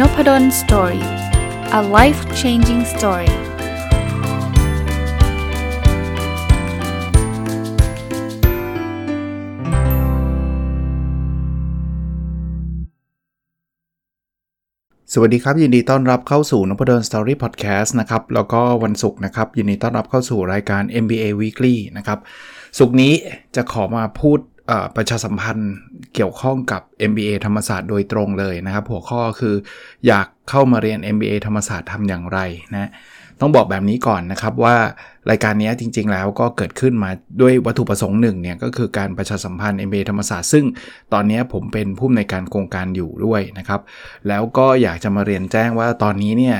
Nopadol Story a life changing story สวัสดีครับ ยินดีต้อนรับเข้าสู่นพดล Story Podcast นะครับ แล้วก็วันศุกร์นะครับ ยินดีต้อนรับเข้าสู่รายการ MBA Weekly นะครับ ศุกร์นี้จะขอมาพูด ประชาสัมพันธ์เกี่ยวข้องกับ MBA ธรรมศาสตร์โดยตรงเลยนะครับ หัวข้อคืออยากเข้ามาเรียน MBA ธรรมศาสตร์ทำอย่างไรนะต้องบอกแบบนี้ก่อนนะครับว่ารายการนี้จริง ๆ แล้วก็เกิดขึ้นมาด้วยวัตถุประสงค์หนึ่งเนี่ยก็คือการประชาสัมพันธ์ MBA ธรรมศาสตร์ซึ่งตอนนี้ผมเป็นผู้ในการโครงการอยู่ด้วยนะครับ แล้วก็อยากจะมาเรียนแจ้งว่าตอนนี้เนี่ย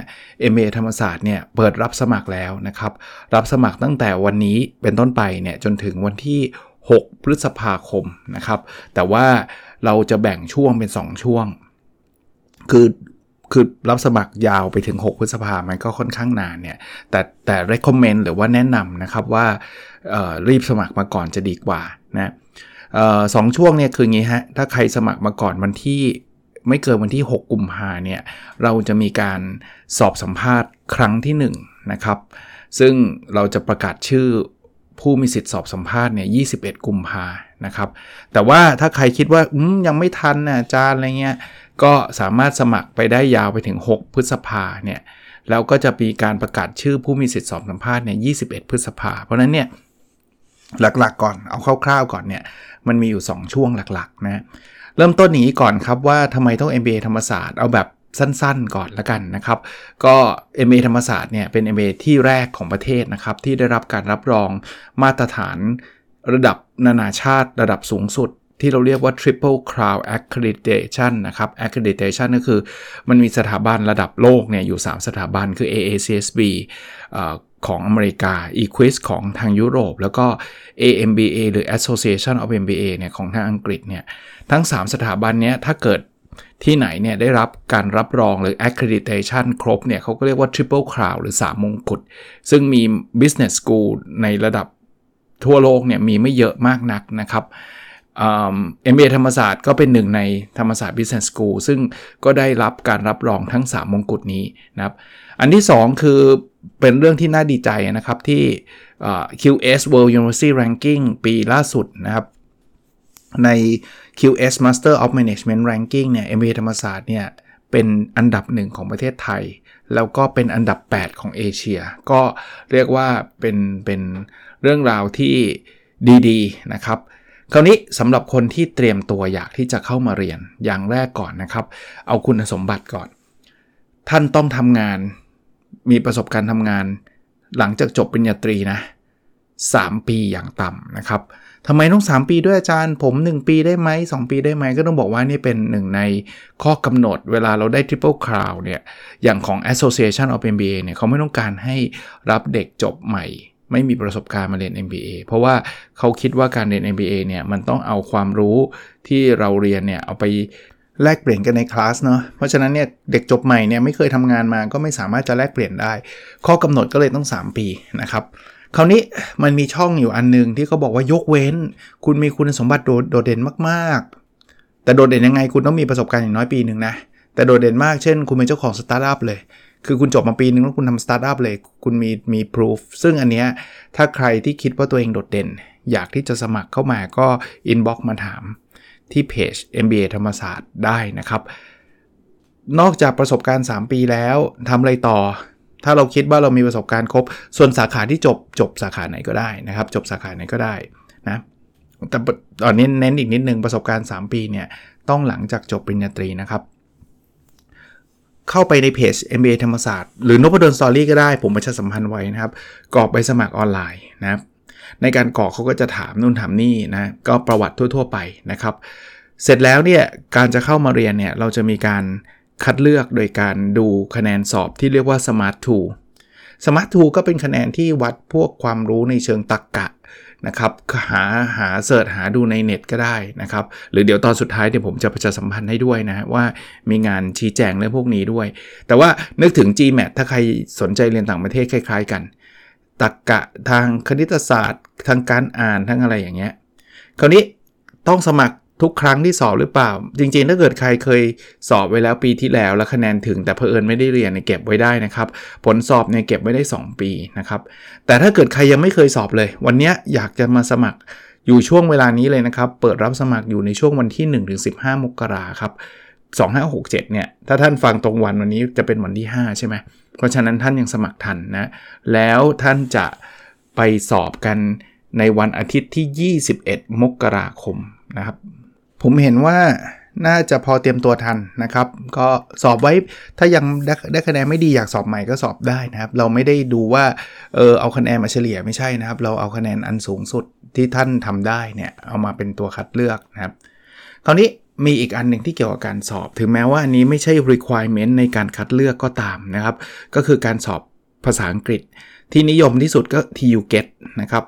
MBA ธรรมศาสตร์เนี่ยเปิดรับสมัครแล้วนะครับ รับสมัครตั้งแต่วันนี้เป็นต้นไปเนี่ยจนถึงวันที่ 6 พฤษภาคมนะครับ แต่ว่าเราจะแบ่งช่วงเป็น 2 ช่วง คือคือรับสมัครยาวไปถึง 6 พฤษภามันก็ค่อนข้างนานเนี่ย แต่แต่ recommend หรือว่าแนะนำนะครับว่ารีบสมัครมาก่อนจะดีกว่านะสองช่วงเนี่ยคืองี้ฮะ ถ้าใครสมัครมาก่อนวันที่ไม่เกินวันที่ 6 กุมภาเนี่ย เราจะมีการสอบสัมภาษณ์ครั้งที่ 1 นะครับ ซึ่งเราจะประกาศชื่อ ผู้มีสิทธิ์สอบสัมภาษณ์เนี่ย21 กุมภานะครับ แต่ว่าถ้าใครคิดว่ายังไม่ทันนะอาจารย์อะไรเงี้ย ก็สามารถสมัครไปได้ยาวไปถึง 6 พฤษภาเนี่ย แล้วก็จะมีการประกาศชื่อผู้มีสิทธิ์สอบสัมภาษณ์เนี่ย21 พฤษภา เพราะนั้นเนี่ยหลักๆก่อนเอาคร่าวๆก่อนเนี่ย มันมีอยู่ 2 ช่วงหลักๆนะ เริ่มต้นนี้ก่อนครับว่าทำไมต้อง MBA ธรรมศาสตร์เอาแบบ สั้นๆก่อนละกันนะครับ ก็ MA ธรรมศาสตร์เนี่ยเป็น MA ที่แรกของประเทศนะครับ ที่ได้รับการรับรองมาตรฐานระดับนานาชาติระดับสูงสุด ที่เราเรียกว่า Triple Crown Accreditation นะครับ Accreditation ก็คือมันมีสถาบันระดับโลกเนี่ยอยู่ 3 สถาบันคือ AACSB ของอเมริกา Equis ของทางยุโรป แล้วก็ AMBA หรือ Association of MBA เนี่ยของทางอังกฤษเนี่ยทั้ง 3 สถาบันเนี้ยถ้าเกิด ที่ไหนเนี่ยได้รับการรับรองหรือ accreditation ครบเนี่ยเขาก็เรียกว่า triple crown หรือ 3 มงกุฎซึ่งมี business school ในระดับทั่วโลกเนี่ยมีไม่เยอะมากนักนะครับเอ็มบีธรรมศาสตร์ก็เป็นหนึ่งในธรรมศาสตร์ Business School ซึ่งก็ได้รับการรับรองทั้ง 3 มงกุฎนี้นะครับ อันที่ 2 คือเป็นเรื่องที่น่าดีใจนะครับที่ QS World University Ranking ปีล่าสุดนะครับ ใน QS Master of Management Ranking เนี่ย MBA ธรรมศาสตร์เนี่ยเป็นอันดับหนึ่งของประเทศไทย แล้วก็เป็นอันดับ 8 ของเอเชีย ก็เรียกว่าเป็นเป็นเรื่องราวที่ดีๆนะครับคราวนี้สำหรับคนที่เตรียมตัวอยากที่จะเข้ามาเรียนอย่างแรกก่อนนะครับ เอาคุณสมบัติก่อน ท่านต้องทำงานมีประสบการณ์ทำงาน หลังจากจบปริญญาตรีนะ 3 ปีอย่างต่ำนะครับทำไมต้อง 3 ปีด้วยอาจารย์ ผม 1 ปีได้ไหม 2 ปีได้ไหม ก็ต้องบอกว่านี่เป็นหนึ่งในข้อกำหนดเวลาเราได้ Triple Crown เนี่ย อย่างของ Association of MBA เนี่ยเขาไม่ต้องการให้รับเด็กจบใหม่ ไม่มีประสบการณ์มาเรียน MBA เพราะว่าเขาคิดว่าการเรียน MBA เนี่ยมันต้องเอาความรู้ที่เราเรียนเนี่ยเอาไปแลกเปลี่ยนกันในคลาสเนาะ เพราะฉะนั้นเนี่ยเด็กจบใหม่เนี่ยไม่เคยทำงานมาก็ไม่สามารถจะแลกเปลี่ยนได้ ข้อกำหนดก็เลยต้อง 3 ปีนะครับ คราวนี้มันมีช่องอยู่อันนึงที่เขาบอกว่ายกเว้น คุณมีคุณสมบัติโดดเด่นมากๆ แต่โดดเด่นยังไงคุณต้องมีประสบการณ์อย่างน้อยปีหนึ่งนะแต่โดดเด่นมากเช่น คุณเป็นเจ้าของสตาร์ทอัพเลย คือคุณจบมาปีนึงแล้วคุณทำสตาร์ทอัพเลย คุณมีมีพิสูจน์ซึ่งอันเนี้ยถ้าใครที่คิดว่าตัวเองโดดเด่น อยากที่จะสมัครเข้ามาก็ inbox มาถามที่เพจ MBA ธรรมศาสตร์ได้นะครับ นอกจากประสบการณ์ 3 ปีแล้วทำอะไรต่อ ถ้าเราคิดว่าเรามีประสบการณ์ครบ ส่วนสาขาที่จบจบสาขาไหนก็ได้นะครับ จบสาขาไหนก็ได้นะแต่ตอนนี้เน้นอีกนิดนึงประสบการณ์ 3 ปีเนี่ยต้องหลังจากจบปริญญาตรีนะครับ เข้าไปในเพจ MBA ธรรมศาสตร์หรือนพดลสตอรี่ก็ได้ ผมประชาสัมพันธ์ไว้นะครับกรอกใบสมัครออนไลน์นะครับในการกรอกเขาก็จะถามนู่นถามนี่นะก็ประวัติทั่ว ๆ ไปนะครับ เสร็จแล้วเนี่ยการจะเข้ามาเรียนเนี่ยเราจะมีการ คัดเลือกโดยการดูคะแนนสอบที่เรียกว่า Smart Tool Smart Tool ก็เป็นคะแนนที่วัดพวกความรู้ในเชิงตรรกกะนะครับหาหาเสิร์ชหาดูในเน็ตก็ได้นะครับ หรือเดี๋ยวตอนสุดท้ายเดี๋ยวผมจะประชาสัมพันธ์ให้ด้วยนะว่ามีงานชี้แจงเรื่องพวกนี้ด้วย แต่ว่านึกถึง GMAT ถ้าใครสนใจเรียนต่างประเทศคล้าย ๆ กันตรกกะทางคณิตศาสตร์ ทางการอ่านทั้งอะไรอย่างเงี้ยคราวนี้ต้องสมัคร ทุกครั้งที่สอบหรือเปล่า จริงๆ ถ้าเกิดใครเคยสอบไว้แล้วปีที่แล้วแล้วคะแนนถึงแต่เพอเอิญไม่ได้เรียนเนี่ยเก็บไว้ได้นะครับ ผลสอบเนี่ยเก็บไว้ได้ 2 ปีนะครับ แต่ถ้าเกิดใครยังไม่เคยสอบเลย วันนี้อยากจะมาสมัครอยู่ช่วงเวลานี้เลยนะครับ เปิดรับสมัครอยู่ในช่วงวันที่ 1-15 มกราครับ2567เนี่ยถ้าท่านฟังตรงวันวันนี้จะเป็นวันที่ 5 ใช่ไหมเพราะฉะนั้นท่านยังสมัครทันนะแล้วท่านจะไปสอบกันในวันอาทิตย์ที่ 21 มกราคมนะครับ ผมเห็นว่าน่าจะพอเตรียมตัวทันนะครับ ก็สอบไว้ถ้ายังได้คะแนนไม่ดีอยากสอบใหม่ก็สอบได้นะครับ เราไม่ได้ดูว่าเออเอาคะแนนมาเฉลี่ยไม่ใช่นะครับ เราเอาคะแนนอันสูงสุดที่ท่านทำได้เนี่ยเอามาเป็นตัวคัดเลือกนะครับ คราวนี้มีอีกอันหนึ่งที่เกี่ยวกับการสอบ ถึงแม้ว่าอันนี้ไม่ใช่ requirement ในการคัดเลือกก็ตามนะครับ ก็คือการสอบภาษาอังกฤษที่นิยมที่สุดก็ TU GET นะครับ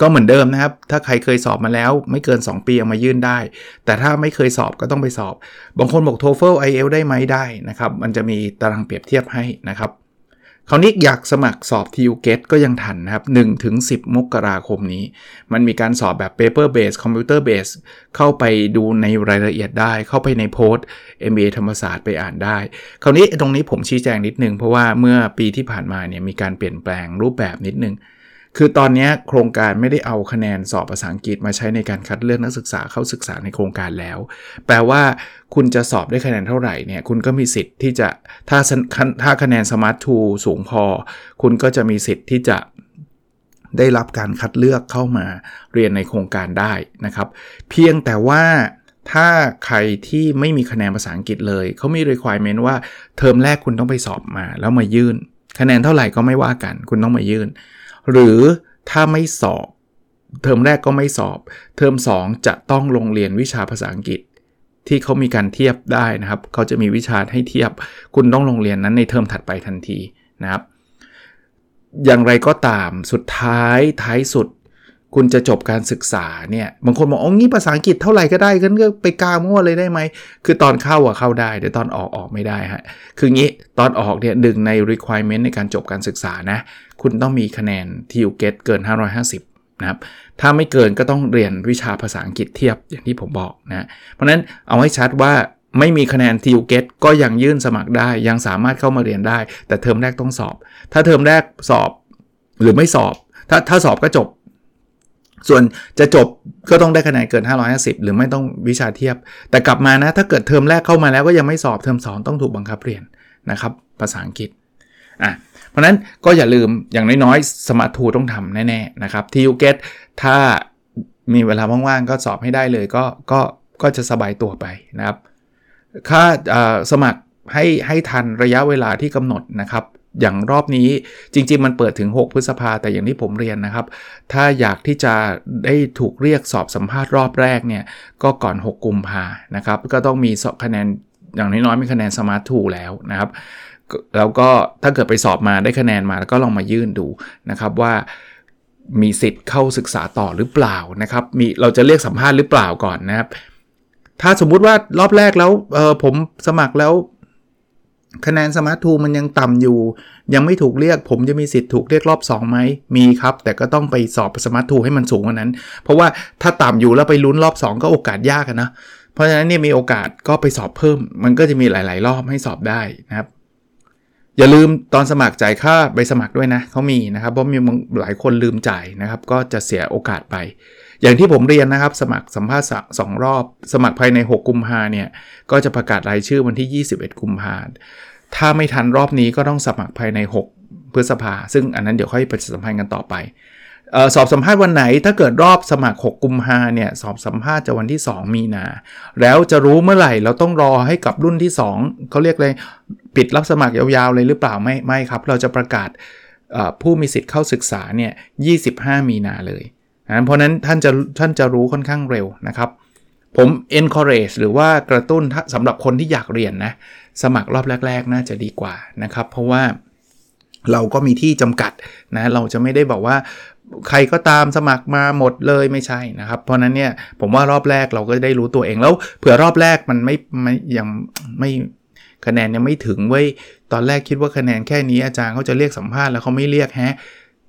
ก็เหมือนเดิมนะครับ ถ้าใครเคยสอบมาแล้ว ไม่เกิน 2 ปีเอามายื่นได้ แต่ถ้าไม่เคยสอบก็ต้องไปสอบ บางคนบอก TOEFL IELTS ได้ไหมได้นะครับ มันจะมีตารางเปรียบเทียบให้นะครับ คราวนี้อยากสมัครสอบ TU GET ก็ยังทันนะครับ1ถึง10 มกราคมนี้ มันมีการสอบแบบ paper base computer base เข้าไปดูในรายละเอียดได้ เข้าไปในโพสต์ MBA ธรรมศาสตร์ไปอ่านได้ คราวนี้ตรงนี้ผมชี้แจงนิดนึงเพราะว่าเมื่อปีที่ผ่านมาเนี่ยมีการเปลี่ยนแปลงรูปแบบนิดนึง คือตอนนี้โครงการไม่ได้เอาคะแนนสอบภาษาอังกฤษมาใช้ในการคัดเลือกนักศึกษาเข้าศึกษาในโครงการแล้ว แปลว่าคุณจะสอบได้คะแนนเท่าไหร่เนี่ยคุณก็มีสิทธิ์ที่จะถ้าถ้าคะแนน Smart 2สูงพอ คุณก็จะมีสิทธิ์ที่จะได้รับการคัดเลือกเข้ามาเรียนในโครงการได้นะครับ เพียงแต่ว่าถ้าใครที่ไม่มีคะแนนภาษาอังกฤษเลย เขามี requirement ว่าเทอมแรกคุณต้องไปสอบมา แล้วมายื่น คะแนนเท่าไหร่ก็ไม่ว่ากัน คุณต้องมายื่น หรือถ้าไม่สอบ เทอมแรกก็ไม่สอบ เทอม 2 จะต้องลงเรียนวิชาภาษาอังกฤษ ที่เขามีการเทียบได้นะครับ เขาจะมีวิชาให้เทียบ คุณต้องลงเรียนนั้นในเทอมถัดไปทันทีนะครับ อย่างไรก็ตามสุดท้ายท้ายสุด คุณจะจบการศึกษาเนี่ยบางคนบอกอ๋องี้ภาษาอังกฤษเท่าไหร่ก็ได้ก็เลือกไปกามั่วเลยได้ไหม คือตอนเข้าอะเข้าได้แต่ตอนออกออกไม่ได้ฮะคืองี้ตอนออกเนี่ยหนึ่งใน requirement ในการจบการศึกษานะ คุณต้องมีคะแนนที่อยู่เกตเกิน 550 นะครับ ถ้าไม่เกินก็ต้องเรียนวิชาภาษาอังกฤษเทียบอย่างที่ผมบอกนะเพราะนั้นเอาให้ชัดว่าไม่มีคะแนนทิวเกตก็ยังยื่นสมัครได้ ยังสามารถเข้ามาเรียนได้ แต่เทอมแรกต้องสอบ ถ้าเทอมแรกสอบหรือไม่สอบ ถ้าถ้าสอบก็จบ ส่วนจะจบก็ต้องได้คะแนนเกิน 550 หรือไม่ต้องวิชาเทียบ แต่กลับมานะถ้าเกิดเทอมแรกเข้ามาแล้วก็ยังไม่สอบเทอม2ต้องถูกบังคับเรียนนะครับภาษาอังกฤษอะเพราะนั้นก็อย่าลืมอย่างน้อยๆ SMART II ต้องทำแน่ๆนะครับที่ YouGET ถ้ามีเวลาว่างๆ ก็สอบให้ได้เลยก็ก็ก็จะสบายตัวไปนะครับ ค่าสมัครให้ให้ทันระยะเวลาที่กำหนดนะครับ อย่างรอบนี้จริง ๆ มันเปิดถึง 6 พฤษภาแต่อย่างที่ผมเรียนนะครับ ถ้าอยากที่จะได้ถูกเรียกสอบสัมภาษณ์รอบแรกเนี่ยก็ก่อน 6 กุมภานะครับ ก็ต้องมีคะแนนอย่างน้อยๆมีคะแนนสมาร์ททูแล้วนะครับ แล้วก็ถ้าเกิดไปสอบมาได้คะแนนมาแล้วก็ลองมายื่นดูนะครับว่ามีสิทธิ์เข้าศึกษาต่อหรือเปล่านะครับ มีเราจะเรียกสัมภาษณ์หรือเปล่าก่อนนะครับ ถ้าสมมุติว่ารอบแรกแล้วเออผมสมัครแล้ว คะแนน SMART II มันยังต่ำอยู่ ยังไม่ถูกเรียก ผมจะมีสิทธิ์ถูกเรียกรอบ2ไหมมีครับ แต่ก็ต้องไปสอบ SMART II ให้มันสูงกว่านั้น เพราะว่าถ้าต่ำอยู่แล้วไปลุ้นรอบ 2 ก็โอกาสยากนะ เพราะฉะนั้นเนี่ยมีโอกาสก็ไปสอบเพิ่ม มันก็จะมีหลาย ๆ รอบให้สอบได้นะครับอย่าลืมตอนสมัครจ่ายค่าใบสมัครด้วยนะเขามีนะครับเพราะมีหลายคนลืมจ่ายนะครับ ก็จะเสียโอกาสไป อย่างที่ผมเรียนนะครับ สมัครสัมภาษณ์สองรอบ สมัครภายใน 6 กุมภาเนี่ย ก็จะประกาศรายชื่อวันที่ 21 กุมภาถ้าไม่ทันรอบนี้ก็ต้องสมัครภายใน 6 พฤษภา ซึ่งอันนั้นเดี๋ยวค่อยประชาสัมพันธ์กันต่อไปออสอบสัมภาษณ์วันไหน ถ้าเกิดรอบสมัคร 6 กุมภาเนี่ย สอบสัมภาษณ์จะวันที่ 2 มีนา แล้วจะรู้เมื่อไหร่เราต้องรอให้กับรุ่นที่ 2 เขาเรียกเลยปิดรับสมัครยาวๆเลยหรือเปล่าไม่ไม่ครับ เราจะประกาศผู้มีสิทธิ์เข้าศึกษาเนี่ย 25 มีนาเลย นะเพราะนั้นท่านจะท่านจะรู้ค่อนข้างเร็วนะครับ ผม encourage หรือว่ากระตุ้นสำหรับคนที่อยากเรียนนะ สมัครรอบแรก ๆ น่าจะดีกว่านะครับ เพราะว่าเราก็มีที่จำกัดนะ เราจะไม่ได้บอกว่าใครก็ตามสมัครมาหมดเลยไม่ใช่นะครับ เพราะนั้นเนี่ยผมว่ารอบแรกเราก็ได้รู้ตัวเองแล้วเผื่อรอบแรกมันไม่ไม่ยังไม่คะแนนยังไม่ถึงไว้ตอนแรกคิดว่าคะแนนแค่นี้อาจารย์เขาจะเรียกสัมภาษณ์แล้วเขาไม่เรียกแฮะ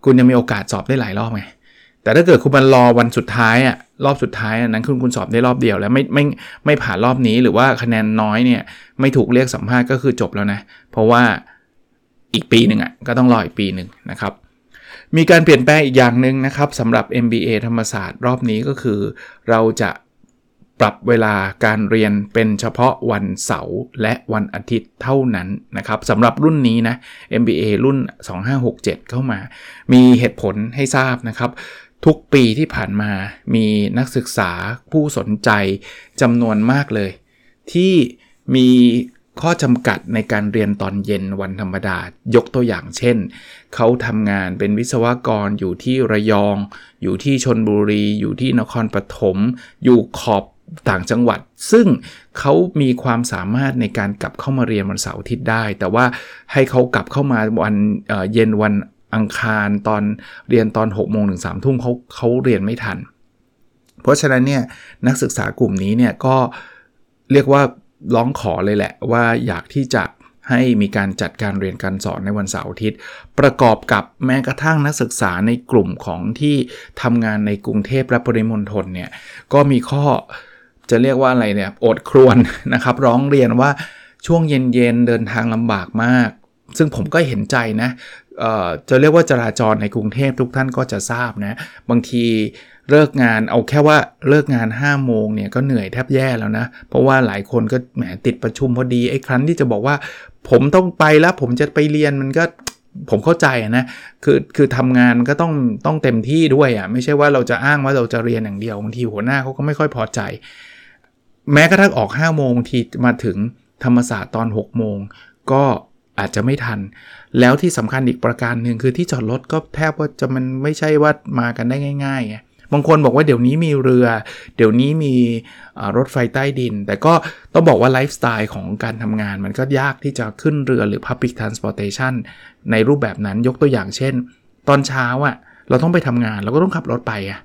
คุณยังมีโอกาสสอบได้หลายรอบไง แต่ถ้าเกิดคุณมันรอวันสุดท้ายอะรอบสุดท้ายนั้นคุณคุณสอบได้รอบเดียวแล้วไม่ไม่ไม่ผ่านรอบนี้หรือว่าคะแนนน้อยเนี่ยไม่ถูกเรียกสัมภาษณ์ก็คือจบแล้วนะ เพราะว่าอีกปีหนึ่งอะก็ต้องรออีกปีหนึ่งนะครับมีการเปลี่ยนแปลงอีกอย่างหนึ่งนะครับสำหรับ MBA ธรรมศาสตร์รอบนี้ก็คือ เราจะปรับเวลาการเรียนเป็นเฉพาะวันเสาร์และวันอาทิตย์เท่านั้นนะครับสำหรับรุ่นนี้นะ MBA รุ่น 2567 เข้ามา มีเหตุผลให้ทราบนะครับ ทุกปีที่ผ่านมามีนักศึกษาผู้สนใจจำนวนมากเลย ที่มีข้อจำกัดในการเรียนตอนเย็นวันธรรมดายกตัวอย่างเช่น เขาทำงานเป็นวิศวกรอยู่ที่ระยอง อยู่ที่ชนบุรี อยู่ที่นครปฐมอยู่ขอบต่างจังหวัด ซึ่งเขามีความสามารถในการกลับเข้ามาเรียนวันเสาร์อาทิตย์ได้ แต่ว่าให้เขากลับเข้ามาวันเเย็นวัน อังคารตอนเรียนตอน6โมงถึง3ทุ่มเขาเขาเรียนไม่ทัน เพราะฉะนั้นเนี่ยนักศึกษากลุ่มนี้เนี่ยก็เรียกว่าร้องขอเลยแหละว่าอยากที่จะให้มีการจัดการเรียนการสอนในวันเสาร์อาทิตย์ ประกอบกับแม้กระทั่งนักศึกษาในกลุ่มของที่ทำงานในกรุงเทพและปริมณฑลเนี่ยก็มีข้อจะเรียกว่าอะไรเนี่ยอดครวนนะครับ ร้องเรียนว่าช่วงเย็นๆเดินทางลำบากมาก ซึ่งผมก็เห็นใจนะ จะเรียกว่าจราจรในกรุงเทพทุกท่านก็จะทราบนะ บางทีเลิกงานเอาแค่ว่าเลิกงาน5้าโมงเนี่ยก็เหนื่อยแทบแย่แล้วนะ เพราะว่าหลายคนก็แหมติดประชุมพอดีไอ้ครั้นที่จะบอกว่า ผมต้องไปแล้วผมจะไปเรียนมันก็ผมเข้าใจนะ คือคือทำงานก็ต้องต้องเต็มที่ด้วยอะ่ะไม่ใช่ว่าเราจะอ้างว่าเราจะเรียนอย่างเดียวบางทีหัวหน้าเขาก็ไม่ค่อยพอใจ แม้กระทั่งออก5้าโมงบางทีมาถึงธรรมศาสตร์ตอน6โมงก็ อาจจะไม่ทัน แล้วที่สำคัญอีกประการหนึ่งคือที่จอดรถก็แทบว่าจะมันไม่ใช่ว่ามากันได้ง่ายๆไงบางคนบอกว่าเดี๋ยวนี้มีเรือ เดี๋ยวนี้มีรถไฟใต้ดิน แต่ก็ต้องบอกว่าไลฟ์สไตล์ของการทำงาน มันก็ยากที่จะขึ้นเรือหรือ Public Transportation ในรูปแบบนั้นยกตัวอย่างเช่น ตอนเช้าอะ่ะเราต้องไปทำงานเราก็ต้องขับรถไปอะ่ะ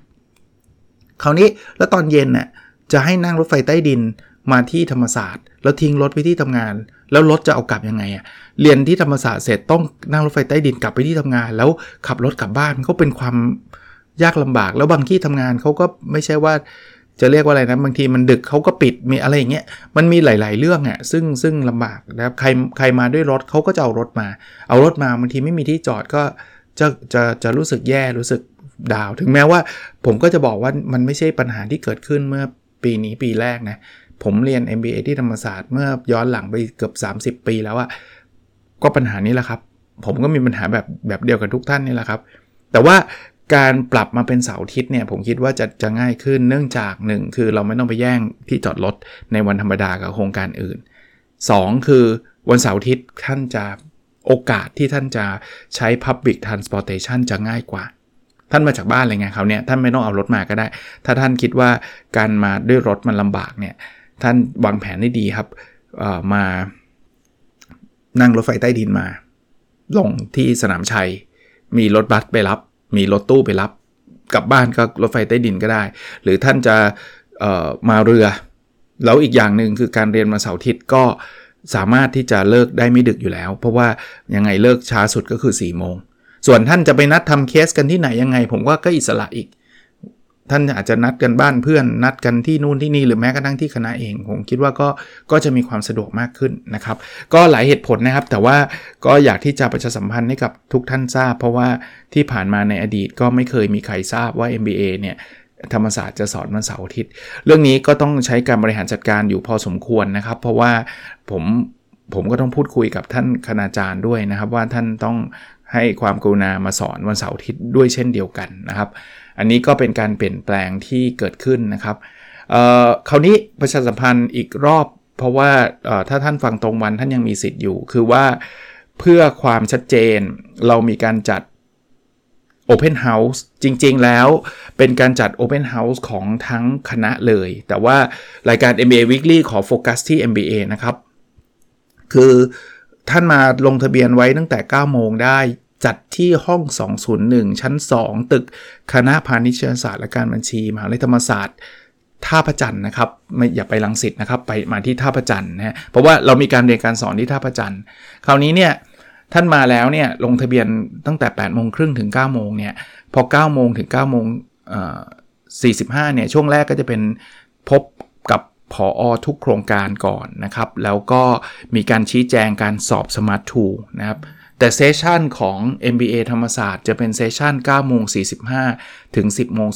คราวนี้แล้วตอนเย็นน่ะจะให้นั่งรถไฟใต้ดิน มาที่ธรรมศาสตร์ แล้วทิ้งรถไปที่ทำงาน แล้วรถจะเอากลับยังไงอะ่ะเรียนที่ธรรมศาสตร์เสร็จต้องนั่งรถไฟใต้ดินกลับไปที่ทำงาน แล้วขับรถกลับบ้านก็เป็นความยากลำบาก แล้วบางที่ทำงานเขาก็ไม่ใช่ว่าจะเรียกว่าอะไรนะบางทีมันดึกเขาก็ปิดมีอะไรอย่างเงี้ยมันมีหลาย ๆ เรื่องอะ่ะซึ่งซึ่งลำบากนะครับใครใครมาด้วยรถเขาก็จะเอารถมา เอารถมาบางทีไม่มีที่จอดก็จะจะจะรู้สึกแย่รู้สึกดาว ถึงแม้ว่าผมก็จะบอกว่ามันไม่ใช่ปัญหาที่เกิดขึ้นเมื่อปีนี้ปีแรกนะ ผมเรียน MBA ที่ธรรมศาสตร์เมื่อย้อนหลังไปเกือบ 30 ปีแล้วอะก็ปัญหานี้แหละครับ ผมก็มีปัญหาแบบแบบเดียวกับทุกท่านนี่แหละครับ แต่ว่าการปรับมาเป็นเสาร์อาทิตย์เนี่ยผมคิดว่าจะจะง่ายขึ้นเนื่องจาก 1 คือเราไม่ต้องไปแย่งที่จอดรถในวันธรรมดากับโครงการอื่น 2 คือวันเสาร์อาทิตย์ท่านจะโอกาสที่ท่านจะใช้ Public Transportation จะง่ายกว่า ท่านมาจากบ้านอะไรเงี้ยเขาเนี่ยท่านไม่ต้องเอารถมาก็ได้ ถ้าท่านคิดว่าการมาด้วยรถมันลำบากเนี่ย ท่านวางแผนได้ดีครับมานั่งรถไฟใต้ดินมา ลงที่สนามชัย มีรถบัสไปรับ มีรถตู้ไปรับ กลับบ้านก็รถไฟใต้ดินก็ได้ หรือท่านจะมาเรือ แล้วอีกอย่างหนึ่งคือการเรียนมาเสาร์อาทิตย์ก็สามารถที่จะเลิกได้ไม่ดึกอยู่แล้ว เพราะว่ายังไงเลิกช้าสุดก็คือ4ี่โมง ส่วนท่านจะไปนัดทำเคสกันที่ไหนยังไง ผมว่าก็อิสระอีก ท่านอาจจะนัดกันบ้านเพื่อน นัดกันที่นู่นที่นี่หรือแม้กระทั่งที่คณะเองผมคิดว่าก็ก็จะมีความสะดวกมากขึ้นนะครับ ก็หลายเหตุผลนะครับ แต่ว่าก็อยากที่จะประชาสัมพันธ์ให้กับทุกท่านทราบ เพราะว่าที่ผ่านมาในอดีตก็ไม่เคยมีใครทราบว่า MBA เนี่ยธรรมศาสตร์จะสอนวันเสาร์อาทิตย์ เรื่องนี้ก็ต้องใช้การบริหารจัดการอยู่พอสมควรนะครับ เพราะว่าผมผมก็ต้องพูดคุยกับท่านคณาจารย์ด้วยนะครับ ว่าท่านต้องให้ความกรุณามาสอนวันเสาร์อาทิตย์ด้วยเช่นเดียวกันนะครับ อันนี้ก็เป็นการเปลี่ยนแปลงที่เกิดขึ้นนะครับคราวนี้ประชาสัมพันธ์อีกรอบ เพราะว่าถ้าท่านฟังตรงวันท่านยังมีสิทธิ์อยู่ คือว่าเพื่อความชัดเจนเรามีการจัด Open House จริง ๆ แล้วเป็นการจัด Open House ของทั้งคณะเลย แต่ว่ารายการ MBA Weekly ขอโฟกัสที่ MBA นะครับ คือท่านมาลงทะเบียนไว้ตั้งแต่ 9 โมงได้ จัดที่ห้อง 201 ชั้น 2 ตึกคณะพาณิชยศาสตร์และการบัญชี มหาวิทยาลัยธรรมศาสตร์ท่าพระจันทร์นะครับไม่อย่าไปลังสิตนะครับ ไปมาที่ท่าพระจันทร์นะเพราะว่าเรามีการเรียนการสอนที่ท่าพระจันทร์คราวนี้เนี่ยท่านมาแล้วเนี่ยลงทะเบียนตั้งแต่8โมงครึ่งถึง9โมงเนี่ยพอ9โมงถึง9โมง45เนี่ยช่วงแรกก็จะเป็นพบกับผออทุกโครงการก่อนนะครับ แล้วก็มีการชี้แจงการสอบสมาร์ททูนะครับ แต่เซสชันของ MBA ธรรมศาสตร์จะเป็นเซสชัน9โมง45 ถึง 10โมง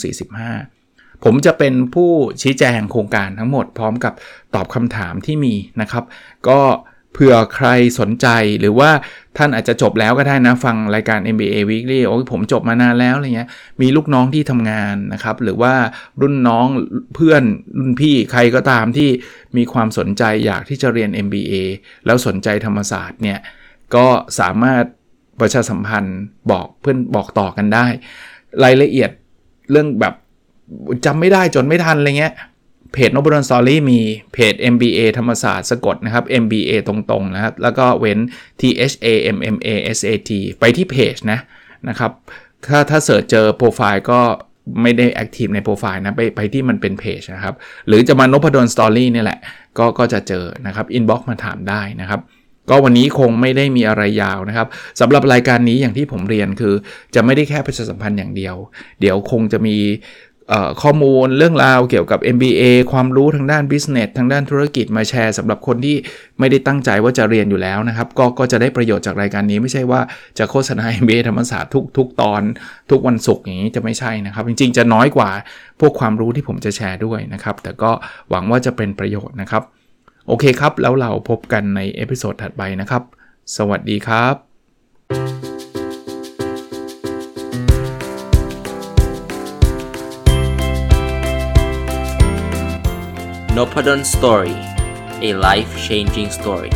45 ผมจะเป็นผู้ชี้แจงโครงการทั้งหมดพร้อมกับตอบคำถามที่มีนะครับ ก็เผื่อใครสนใจหรือว่าท่านอาจจะจบแล้วก็ได้นะ ฟังรายการ MBA Weekly โอ้ผมจบมานานแล้วอะไรเงี้ยมีลูกน้องที่ทำงานนะครับ หรือว่ารุ่นน้องเพื่อนรุ่นพี่ใครก็ตามที่มีความสนใจอยากที่จะเรียน MBA แล้วสนใจธรรมศาสตร์เนี่ย ก็สามารถประชาสัมพันธ์บอกเพื่อนบอกต่อกันได้ รายละเอียดเรื่องแบบจำไม่ได้จนไม่ทันอะไรเงี้ยเพจนบดอนสตอรี่มีเพจ MBA ธรรมศาสตร์สะกดนะครับ MBA ตรงๆนะครับ แล้วก็เว้น T H A M M A S A T ไปที่เพจนะนะครับ ถ้าถ้าเสิร์ชเจอโปรไฟล์ก็ไม่ได้ active ในโปรไฟล์นะ ไปไปที่มันเป็นเพจนะครับ หรือจะมา Nopadon Story นี่แหละ ก็ก็จะเจอนะครับ inbox มาถามได้นะครับ ก็วันนี้คงไม่ได้มีอะไรยาวนะครับสำหรับรายการนี้อย่างที่ผมเรียนคือ จะไม่ได้แค่ประชาสัมพันธ์อย่างเดียว เดี๋ยวคงจะมีข้อมูลเรื่องราวเกี่ยวกับ MBA ความรู้ทางด้าน business ทางด้านธุรกิจมาแชร์สำหรับคนที่ไม่ได้ตั้งใจว่าจะเรียนอยู่แล้วนะครับ ก็ก็จะได้ประโยชน์จากรายการนี้ไม่ใช่ว่าจะโฆษณา MBA ธรรมศาสตร์ทุกทุกตอน ทุกวันศุกร์อย่างนี้จะไม่ใช่นะครับ จริงๆ จะน้อยกว่าพวกความรู้ที่ผมจะแชร์ด้วยนะครับ แต่ก็หวังว่าจะเป็นประโยชน์นะครับ โอเคครับ แล้วเราพบกันใน episode ถัดไปนะครับ สวัสดีครับ n o p a d o n Story a life changing story